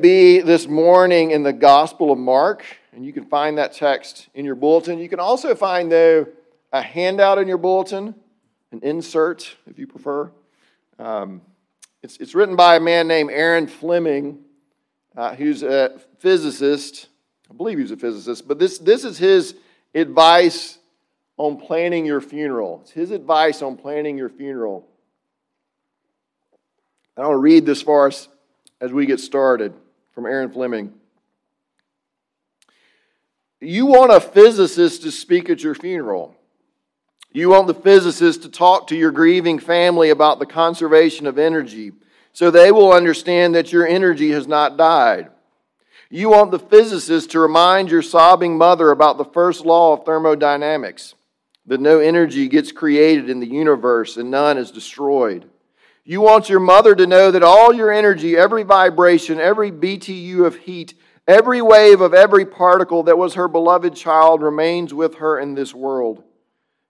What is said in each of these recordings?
be this morning in the Gospel of Mark, and you can find that text in your bulletin. You can also find, though, a handout in your bulletin, an insert, if you prefer. Um, it's, it's written by a man named Aaron Fleming, uh, who's a physicist. I believe he's a physicist, but this, this is his advice on planning your funeral. It's his advice on planning your funeral. I to read this for us as we get started from Aaron Fleming. You want a physicist to speak at your funeral. You want the physicist to talk to your grieving family about the conservation of energy so they will understand that your energy has not died. You want the physicist to remind your sobbing mother about the first law of thermodynamics that no energy gets created in the universe and none is destroyed. You want your mother to know that all your energy, every vibration, every BTU of heat, every wave of every particle that was her beloved child remains with her in this world.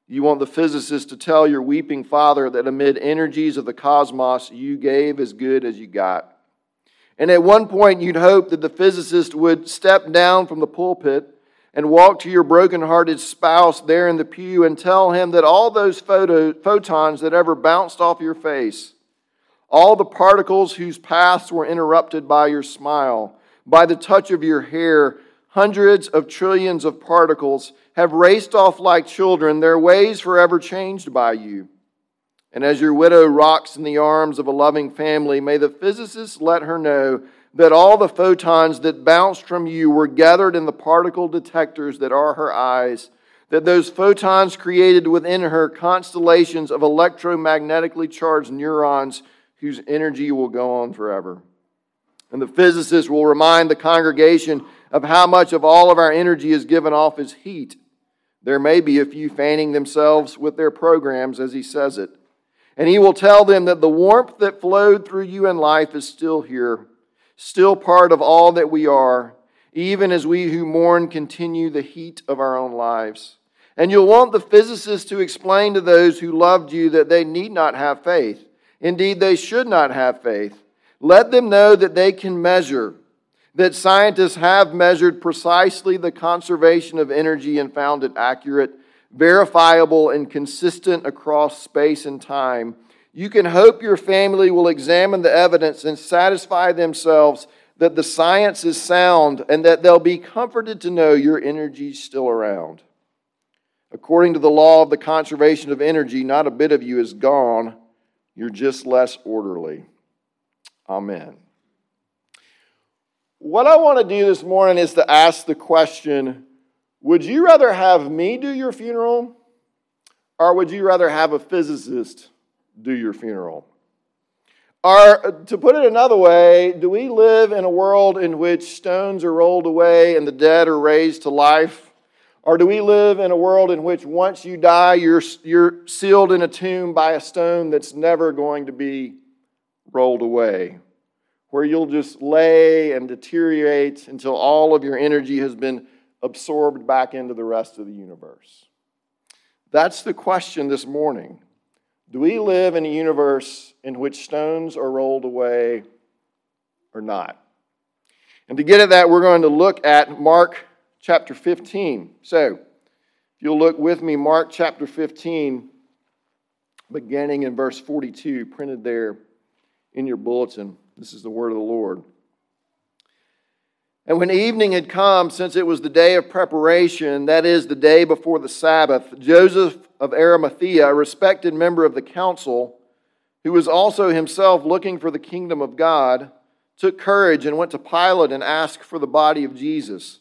You want the physicist to tell your weeping father that amid energies of the cosmos, you gave as good as you got. And at one point, you'd hope that the physicist would step down from the pulpit and walk to your broken-hearted spouse there in the pew and tell him that all those photo, photons that ever bounced off your face all the particles whose paths were interrupted by your smile, by the touch of your hair, hundreds of trillions of particles have raced off like children, their ways forever changed by you. And as your widow rocks in the arms of a loving family, may the physicist let her know that all the photons that bounced from you were gathered in the particle detectors that are her eyes, that those photons created within her constellations of electromagnetically charged neurons whose energy will go on forever. And the physicist will remind the congregation of how much of all of our energy is given off as heat. There may be a few fanning themselves with their programs as he says it. And he will tell them that the warmth that flowed through you in life is still here, still part of all that we are, even as we who mourn continue the heat of our own lives. And you'll want the physicist to explain to those who loved you that they need not have faith Indeed, they should not have faith. Let them know that they can measure, that scientists have measured precisely the conservation of energy and found it accurate, verifiable, and consistent across space and time. You can hope your family will examine the evidence and satisfy themselves that the science is sound and that they'll be comforted to know your energy is still around. According to the law of the conservation of energy, not a bit of you is gone you're just less orderly. Amen. What I want to do this morning is to ask the question Would you rather have me do your funeral, or would you rather have a physicist do your funeral? Or, to put it another way, do we live in a world in which stones are rolled away and the dead are raised to life? Or do we live in a world in which once you die, you're, you're sealed in a tomb by a stone that's never going to be rolled away? Where you'll just lay and deteriorate until all of your energy has been absorbed back into the rest of the universe? That's the question this morning. Do we live in a universe in which stones are rolled away or not? And to get at that, we're going to look at Mark chapter 15. So, if you'll look with me, Mark chapter 15, beginning in verse 42, printed there in your bulletin. This is the word of the Lord. And when evening had come, since it was the day of preparation, that is, the day before the Sabbath, Joseph of Arimathea, a respected member of the council, who was also himself looking for the kingdom of God, took courage and went to Pilate and asked for the body of Jesus.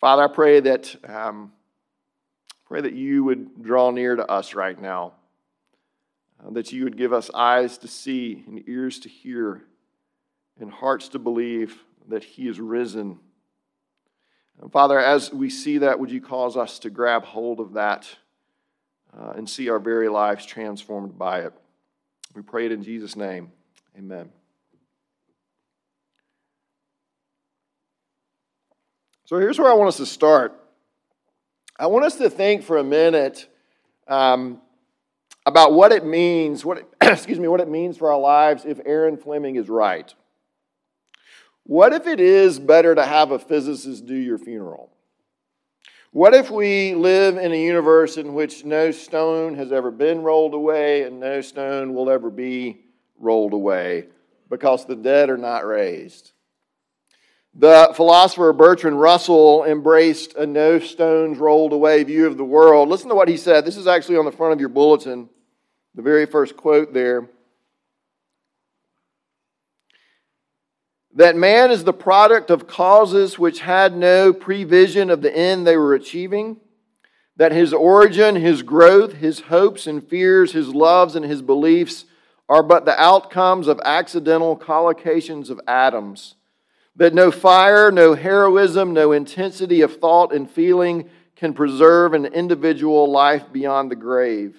Father, I pray that um, pray that you would draw near to us right now, uh, that you would give us eyes to see and ears to hear, and hearts to believe that He is risen. And Father, as we see that, would you cause us to grab hold of that uh, and see our very lives transformed by it? We pray it in Jesus' name. Amen. So here's where I want us to start. I want us to think for a minute um, about what it means, what it, excuse me, what it means for our lives if Aaron Fleming is right. What if it is better to have a physicist do your funeral? What if we live in a universe in which no stone has ever been rolled away and no stone will ever be rolled away because the dead are not raised? The philosopher Bertrand Russell embraced a no stones rolled away view of the world. Listen to what he said. This is actually on the front of your bulletin, the very first quote there. That man is the product of causes which had no prevision of the end they were achieving. That his origin, his growth, his hopes and fears, his loves and his beliefs are but the outcomes of accidental collocations of atoms that no fire, no heroism, no intensity of thought and feeling can preserve an individual life beyond the grave.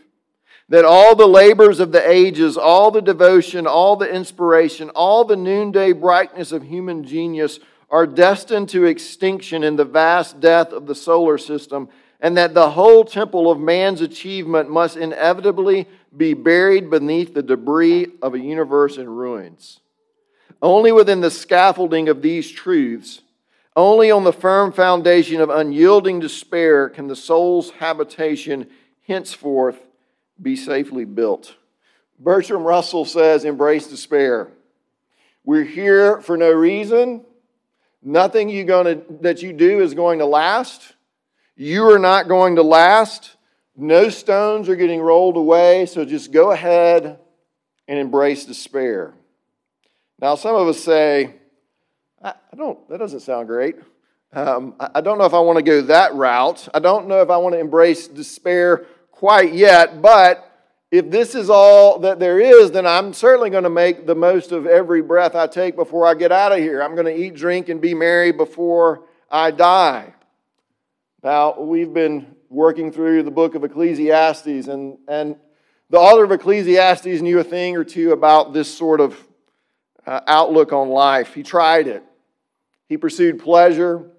That all the labors of the ages, all the devotion, all the inspiration, all the noonday brightness of human genius are destined to extinction in the vast death of the solar system, and that the whole temple of man's achievement must inevitably be buried beneath the debris of a universe in ruins. Only within the scaffolding of these truths, only on the firm foundation of unyielding despair can the soul's habitation henceforth be safely built. Bertrand Russell says, Embrace despair. We're here for no reason. Nothing you gonna, that you do is going to last. You are not going to last. No stones are getting rolled away, so just go ahead and embrace despair. Now, some of us say, I, don't, that doesn't sound great. Um, I don't know if I want to go that route. I don't know if I want to embrace despair quite yet, but if this is all that there is, then I'm certainly going to make the most of every breath I take before I get out of here. I'm going to eat, drink, and be merry before I die. Now, we've been working through the book of Ecclesiastes, and, and the author of Ecclesiastes knew a thing or two about this sort of uh, outlook on life. He tried it. He pursued pleasure.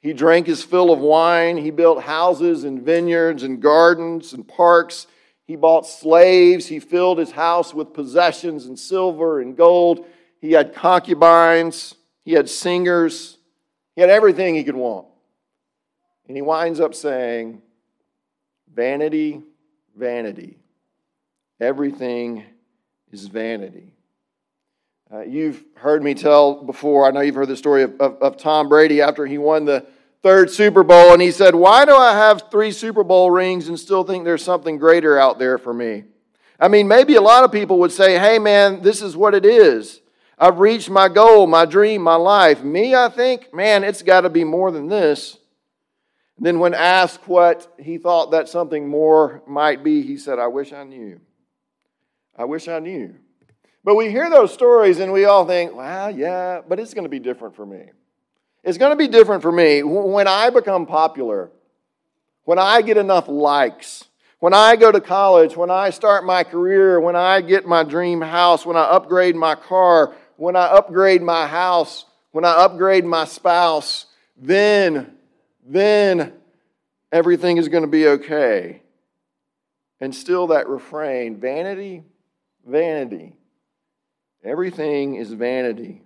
He drank his fill of wine. He built houses and vineyards and gardens and parks. He bought slaves. He filled his house with possessions and silver and gold. He had concubines. He had singers. He had everything he could want. And he winds up saying, Vanity, vanity. Everything is vanity. Uh, you've heard me tell before, I know you've heard the story of, of, of, Tom Brady after he won the third Super Bowl, and he said, Why do I have three Super Bowl rings and still think there's something greater out there for me? I mean, maybe a lot of people would say, Hey, man, this is what it is. I've reached my goal, my dream, my life. Me, I think, man, it's got to be more than this. And then, when asked what he thought that something more might be, he said, I wish I knew. I wish I knew. But we hear those stories and we all think, well, yeah, but it's going to be different for me. It's going to be different for me. When I become popular, when I get enough likes, when I go to college, when I start my career, when I get my dream house, when I upgrade my car, when I upgrade my house, when I upgrade my spouse, then, then everything is going to be okay. And still that refrain vanity, vanity. Everything is vanity.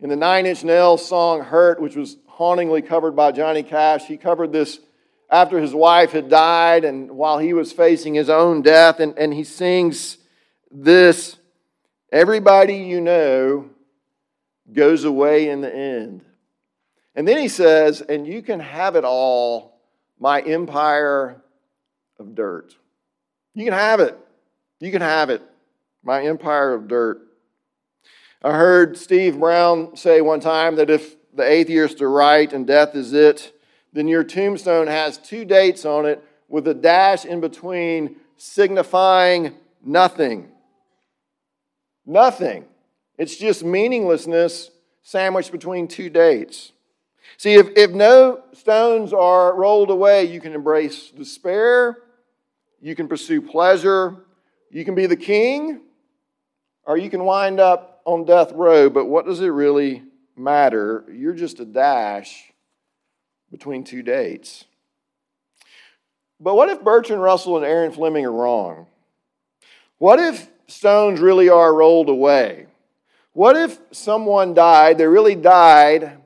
In the Nine Inch Nails song Hurt, which was hauntingly covered by Johnny Cash, he covered this after his wife had died and while he was facing his own death. And, and he sings this Everybody you know goes away in the end. And then he says, And you can have it all, my empire of dirt. You can have it. You can have it, my empire of dirt. I heard Steve Brown say one time that if the atheists are right and death is it, then your tombstone has two dates on it with a dash in between signifying nothing. Nothing. It's just meaninglessness sandwiched between two dates. See, if, if no stones are rolled away, you can embrace despair, you can pursue pleasure, you can be the king, or you can wind up on death row. But what does it really matter? You're just a dash between two dates. But what if Bertrand Russell and Aaron Fleming are wrong? What if stones really are rolled away? What if someone died, they really died,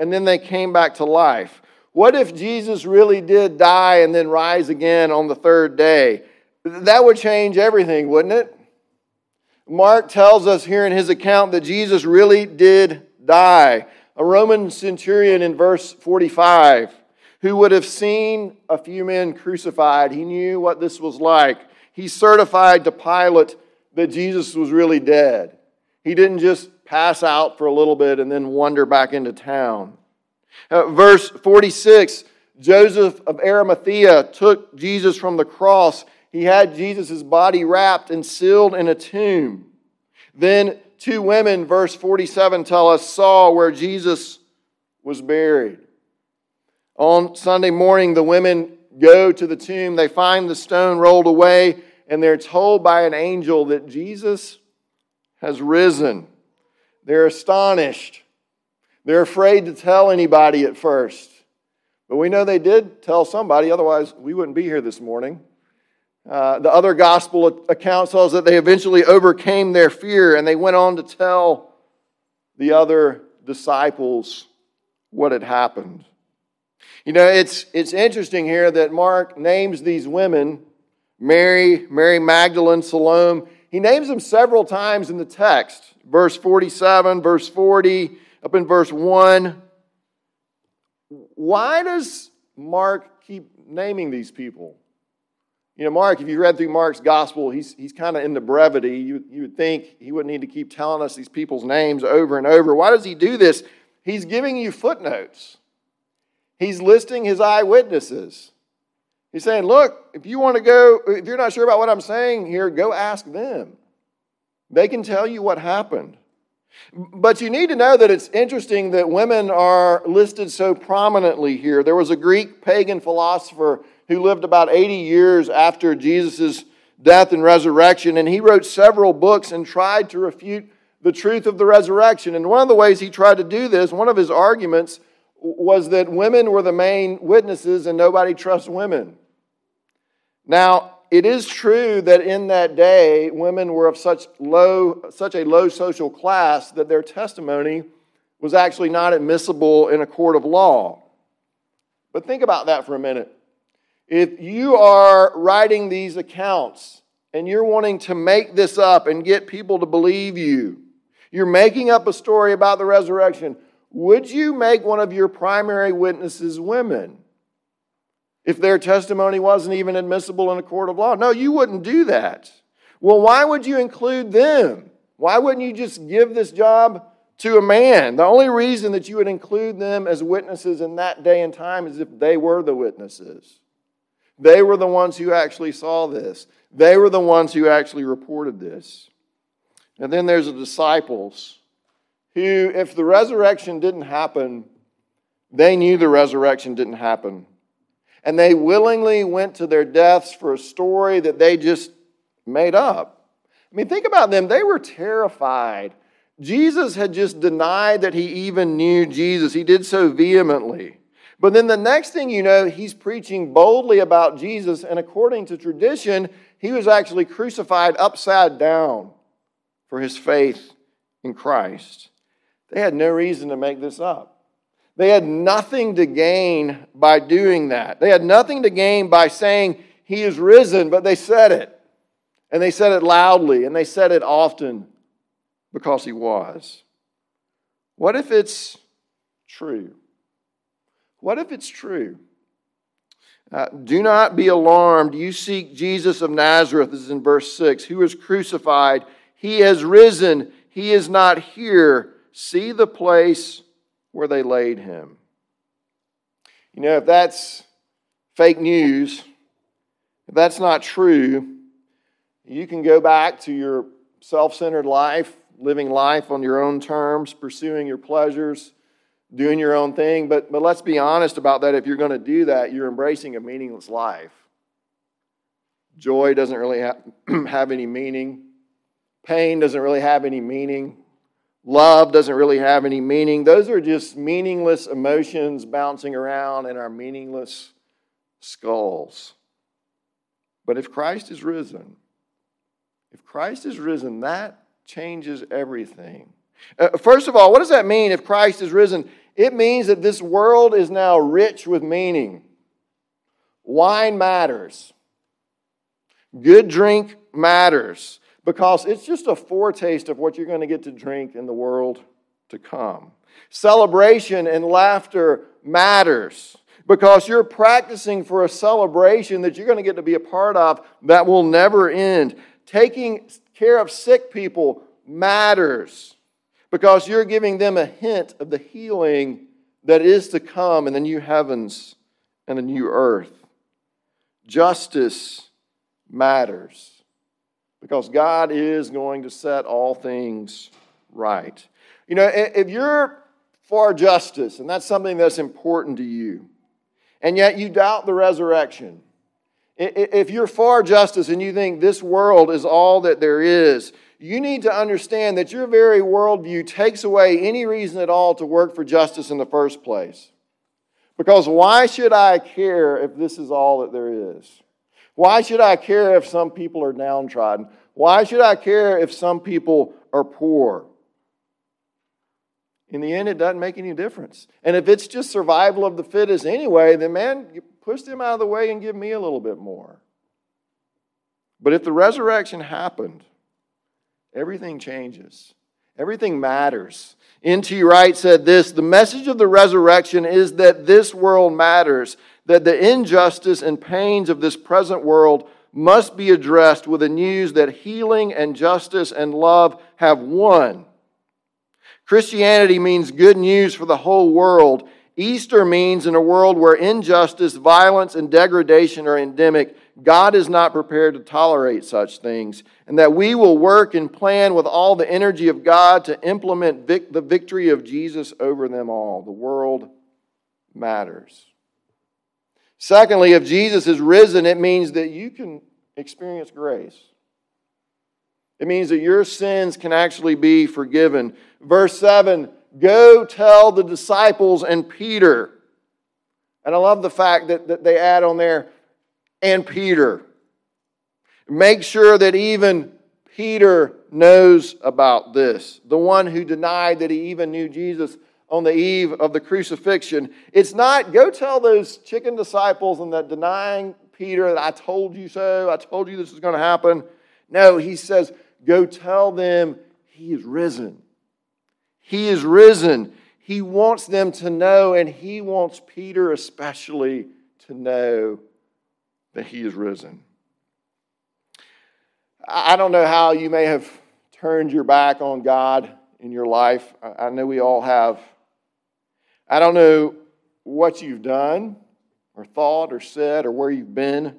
and then they came back to life? What if Jesus really did die and then rise again on the third day? That would change everything, wouldn't it? Mark tells us here in his account that Jesus really did die a Roman centurion in verse 45 who would have seen a few men crucified. He knew what this was like. He certified to Pilate that Jesus was really dead. He didn't just pass out for a little bit and then wander back into town. Uh, verse 46 Joseph of Arimathea took Jesus from the cross. He had Jesus' body wrapped and sealed in a tomb. Then two women, verse 47, tell us, saw where Jesus was buried. On Sunday morning, the women go to the tomb. They find the stone rolled away, and they're told by an angel that Jesus has risen. They're astonished. They're afraid to tell anybody at first. But we know they did tell somebody, otherwise, we wouldn't be here this morning. Uh, the other gospel account tells that they eventually overcame their fear and they went on to tell the other disciples what had happened. You know, it's, it's interesting here that Mark names these women Mary, Mary Magdalene, Salome. He names them several times in the text. Verse 47, verse 40, up in verse 1. Why does Mark keep naming these people? You know, Mark, if you read through Mark's gospel, he's, he's kind of into brevity. You, you would think he wouldn't need to keep telling us these people's names over and over. Why does he do this? He's giving you footnotes, he's listing his eyewitnesses. He's saying, look, if you want to go, if you're not sure about what I'm saying here, go ask them. They can tell you what happened. But you need to know that it's interesting that women are listed so prominently here. There was a Greek pagan philosopher who lived about 80 years after Jesus' death and resurrection, and he wrote several books and tried to refute the truth of the resurrection. And one of the ways he tried to do this, one of his arguments, was that women were the main witnesses and nobody trusts women. Now, it is true that in that day, women were of such, low, such a low social class that their testimony was actually not admissible in a court of law. But think about that for a minute. If you are writing these accounts and you're wanting to make this up and get people to believe you, you're making up a story about the resurrection, would you make one of your primary witnesses women? If their testimony wasn't even admissible in a court of law? No, you wouldn't do that. Well, why would you include them? Why wouldn't you just give this job to a man? The only reason that you would include them as witnesses in that day and time is if they were the witnesses. They were the ones who actually saw this. They were the ones who actually reported this. And then there's the disciples who, if the resurrection didn't happen, they knew the resurrection didn't happen. And they willingly went to their deaths for a story that they just made up. I mean, think about them. They were terrified. Jesus had just denied that he even knew Jesus. He did so vehemently. But then the next thing you know, he's preaching boldly about Jesus, and according to tradition, he was actually crucified upside down for his faith in Christ. They had no reason to make this up. They had nothing to gain by doing that. They had nothing to gain by saying, He is risen, but they said it. And they said it loudly, and they said it often because He was. What if it's true? What if it's true? Uh, do not be alarmed. You seek Jesus of Nazareth, this is in verse 6, who was crucified. He has risen. He is not here. See the place where they laid him. You know, if that's fake news, if that's not true, you can go back to your self centered life, living life on your own terms, pursuing your pleasures, doing your own thing. But, but let's be honest about that. If you're going to do that, you're embracing a meaningless life. Joy doesn't really have, have any meaning, pain doesn't really have any meaning. Love doesn't really have any meaning. Those are just meaningless emotions bouncing around in our meaningless skulls. But if Christ is risen, if Christ is risen, that changes everything. Uh, first of all, what does that mean if Christ is risen? It means that this world is now rich with meaning. Wine matters, good drink matters because it's just a foretaste of what you're going to get to drink in the world to come. Celebration and laughter matters because you're practicing for a celebration that you're going to get to be a part of that will never end. Taking care of sick people matters because you're giving them a hint of the healing that is to come in the new heavens and the new earth. Justice matters because God is going to set all things right. You know, if you're for justice, and that's something that's important to you, and yet you doubt the resurrection, if you're for justice and you think this world is all that there is, you need to understand that your very worldview takes away any reason at all to work for justice in the first place. Because why should I care if this is all that there is? Why should I care if some people are downtrodden? Why should I care if some people are poor? In the end, it doesn't make any difference. And if it's just survival of the fittest anyway, then man, push them out of the way and give me a little bit more. But if the resurrection happened, everything changes. Everything matters. N.T. Wright said this The message of the resurrection is that this world matters, that the injustice and pains of this present world must be addressed with the news that healing and justice and love have won. Christianity means good news for the whole world. Easter means in a world where injustice, violence, and degradation are endemic, God is not prepared to tolerate such things, and that we will work and plan with all the energy of God to implement vic- the victory of Jesus over them all. The world matters. Secondly, if Jesus is risen, it means that you can experience grace. It means that your sins can actually be forgiven. Verse 7 Go tell the disciples and Peter. And I love the fact that, that they add on there, and Peter. Make sure that even Peter knows about this. The one who denied that he even knew Jesus on the eve of the crucifixion. It's not go tell those chicken disciples and that denying Peter that I told you so, I told you this is going to happen. No, he says, go tell them he is risen. He is risen. He wants them to know, and he wants Peter especially to know that he is risen. I don't know how you may have turned your back on God in your life. I know we all have. I don't know what you've done or thought or said or where you've been.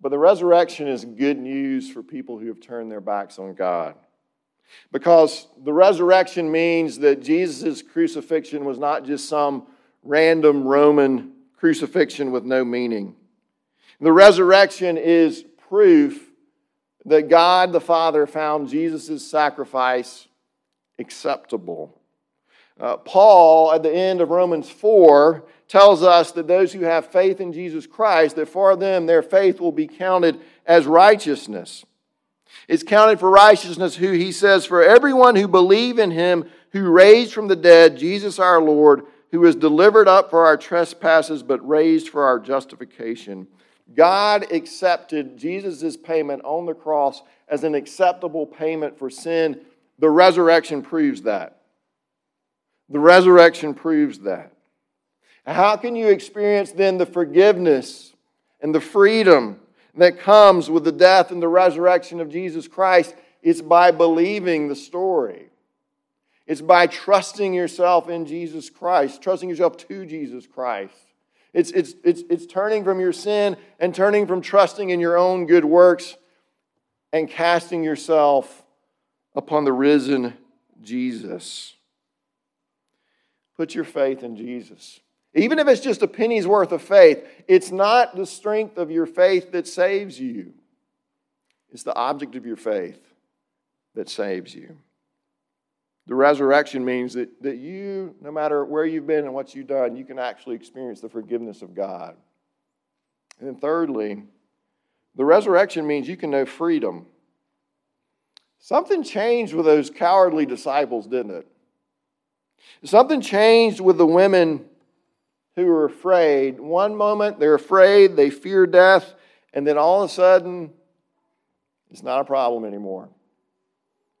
But the resurrection is good news for people who have turned their backs on God. Because the resurrection means that Jesus' crucifixion was not just some random Roman crucifixion with no meaning. The resurrection is proof that God the Father found Jesus' sacrifice acceptable. Uh, Paul, at the end of Romans 4, tells us that those who have faith in Jesus Christ, that for them their faith will be counted as righteousness. It's counted for righteousness who he says, for everyone who believe in him who raised from the dead Jesus our Lord, who was delivered up for our trespasses but raised for our justification. God accepted Jesus' payment on the cross as an acceptable payment for sin. The resurrection proves that. The resurrection proves that. How can you experience then the forgiveness and the freedom that comes with the death and the resurrection of Jesus Christ? It's by believing the story. It's by trusting yourself in Jesus Christ, trusting yourself to Jesus Christ. It's, it's, it's, it's turning from your sin and turning from trusting in your own good works and casting yourself upon the risen Jesus. Put your faith in Jesus. Even if it's just a penny's worth of faith, it's not the strength of your faith that saves you, it's the object of your faith that saves you. The resurrection means that, that you, no matter where you've been and what you've done, you can actually experience the forgiveness of God. And then, thirdly, the resurrection means you can know freedom. Something changed with those cowardly disciples, didn't it? Something changed with the women who were afraid. One moment they're afraid, they fear death, and then all of a sudden, it's not a problem anymore.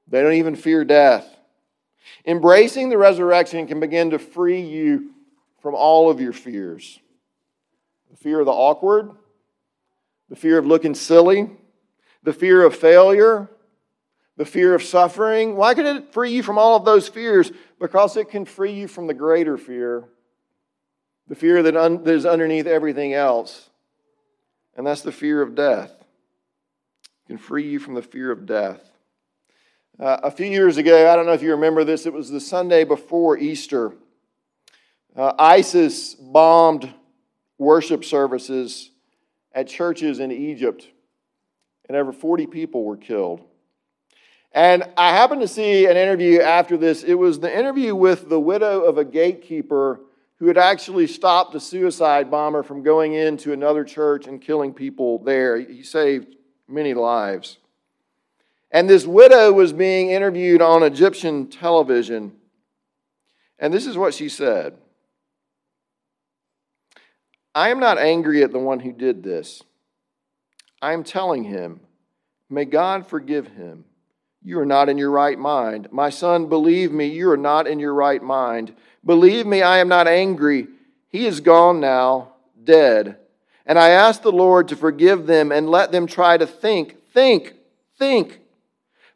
They don't even fear death. Embracing the resurrection can begin to free you from all of your fears the fear of the awkward, the fear of looking silly, the fear of failure, the fear of suffering. Why can it free you from all of those fears? Because it can free you from the greater fear, the fear that, un- that is underneath everything else, and that's the fear of death. It can free you from the fear of death. Uh, a few years ago, I don't know if you remember this, it was the Sunday before Easter. Uh, ISIS bombed worship services at churches in Egypt, and over 40 people were killed. And I happened to see an interview after this. It was the interview with the widow of a gatekeeper who had actually stopped a suicide bomber from going into another church and killing people there. He saved many lives. And this widow was being interviewed on Egyptian television. And this is what she said I am not angry at the one who did this. I am telling him, May God forgive him. You are not in your right mind. My son, believe me, you are not in your right mind. Believe me, I am not angry. He is gone now, dead. And I ask the Lord to forgive them and let them try to think, think, think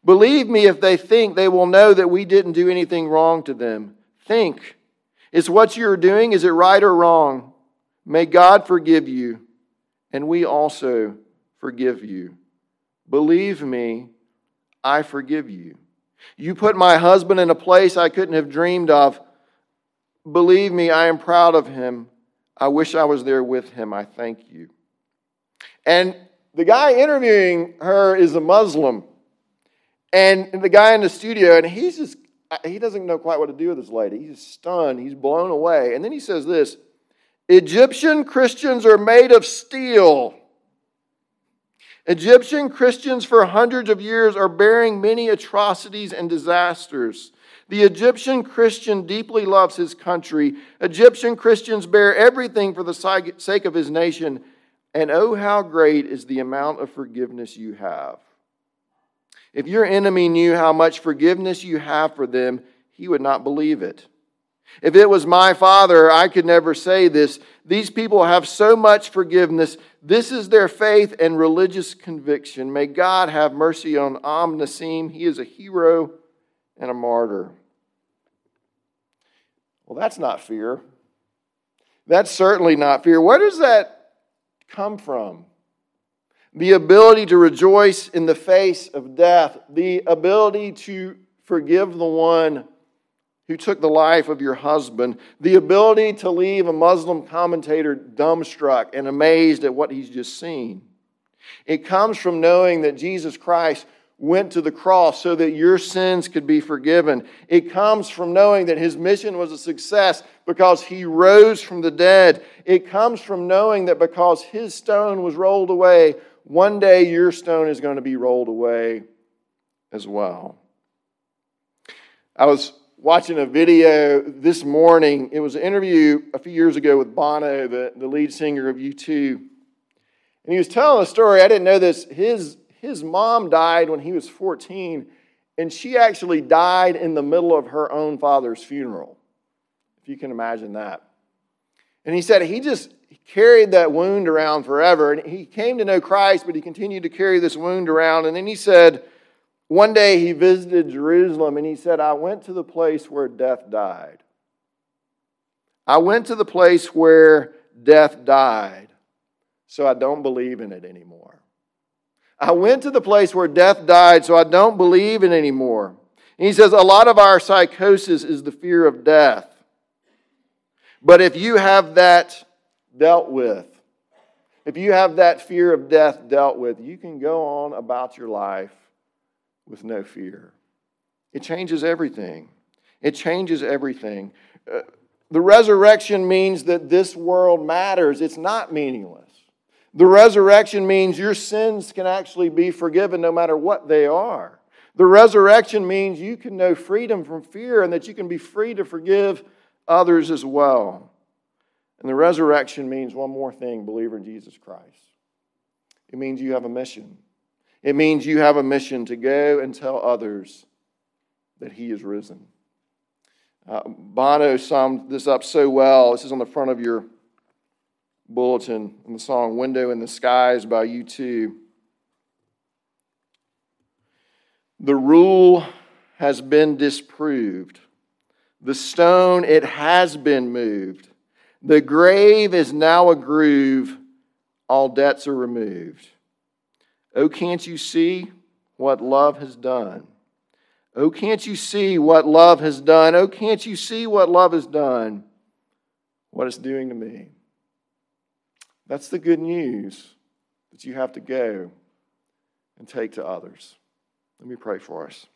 Believe me, if they think, they will know that we didn't do anything wrong to them. Think. Is what you're doing, is it right or wrong? May God forgive you, and we also forgive you. Believe me, I forgive you. You put my husband in a place I couldn't have dreamed of. Believe me, I am proud of him. I wish I was there with him. I thank you. And the guy interviewing her is a Muslim. And the guy in the studio, and he's just, uh, he doesn't know quite what to do with this lady. He's stunned, he's blown away. And then he says this Egyptian Christians are made of steel. Egyptian Christians for hundreds of years are bearing many atrocities and disasters. The Egyptian Christian deeply loves his country. Egyptian Christians bear everything for the sake of his nation. And oh, how great is the amount of forgiveness you have. If your enemy knew how much forgiveness you have for them, he would not believe it. If it was my father, I could never say this. These people have so much forgiveness. This is their faith and religious conviction. May God have mercy on Am Nassim. He is a hero and a martyr. Well, that's not fear. That's certainly not fear. Where does that come from? The ability to rejoice in the face of death, the ability to forgive the one who took the life of your husband, the ability to leave a Muslim commentator dumbstruck and amazed at what he's just seen. It comes from knowing that Jesus Christ went to the cross so that your sins could be forgiven. It comes from knowing that his mission was a success because he rose from the dead. It comes from knowing that because his stone was rolled away, one day your stone is going to be rolled away as well. I was watching a video this morning. It was an interview a few years ago with Bono, the, the lead singer of U2. And he was telling a story. I didn't know this. His, his mom died when he was 14, and she actually died in the middle of her own father's funeral, if you can imagine that. And he said he just carried that wound around forever. And he came to know Christ, but he continued to carry this wound around. And then he said, one day he visited Jerusalem and he said, I went to the place where death died. I went to the place where death died so I don't believe in it anymore. I went to the place where death died, so I don't believe in it anymore. And he says a lot of our psychosis is the fear of death. But if you have that dealt with, if you have that fear of death dealt with, you can go on about your life with no fear. It changes everything. It changes everything. Uh, the resurrection means that this world matters, it's not meaningless. The resurrection means your sins can actually be forgiven no matter what they are. The resurrection means you can know freedom from fear and that you can be free to forgive others as well. And the resurrection means one more thing, believer in Jesus Christ. It means you have a mission. It means you have a mission to go and tell others that He is risen. Uh, Bono summed this up so well. This is on the front of your bulletin in the song Window in the Skies by U2. The rule has been disproved. The stone, it has been moved. The grave is now a groove. All debts are removed. Oh, can't you see what love has done? Oh, can't you see what love has done? Oh, can't you see what love has done? What it's doing to me. That's the good news that you have to go and take to others. Let me pray for us.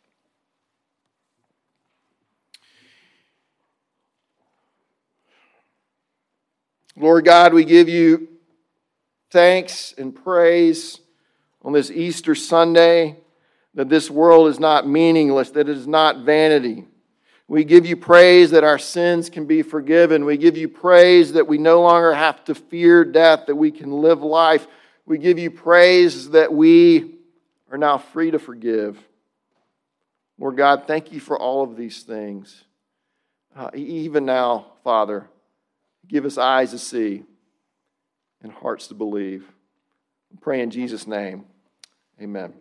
Lord God, we give you thanks and praise on this Easter Sunday that this world is not meaningless, that it is not vanity. We give you praise that our sins can be forgiven. We give you praise that we no longer have to fear death, that we can live life. We give you praise that we are now free to forgive. Lord God, thank you for all of these things. Uh, even now, Father, give us eyes to see and hearts to believe. I pray in Jesus' name. Amen.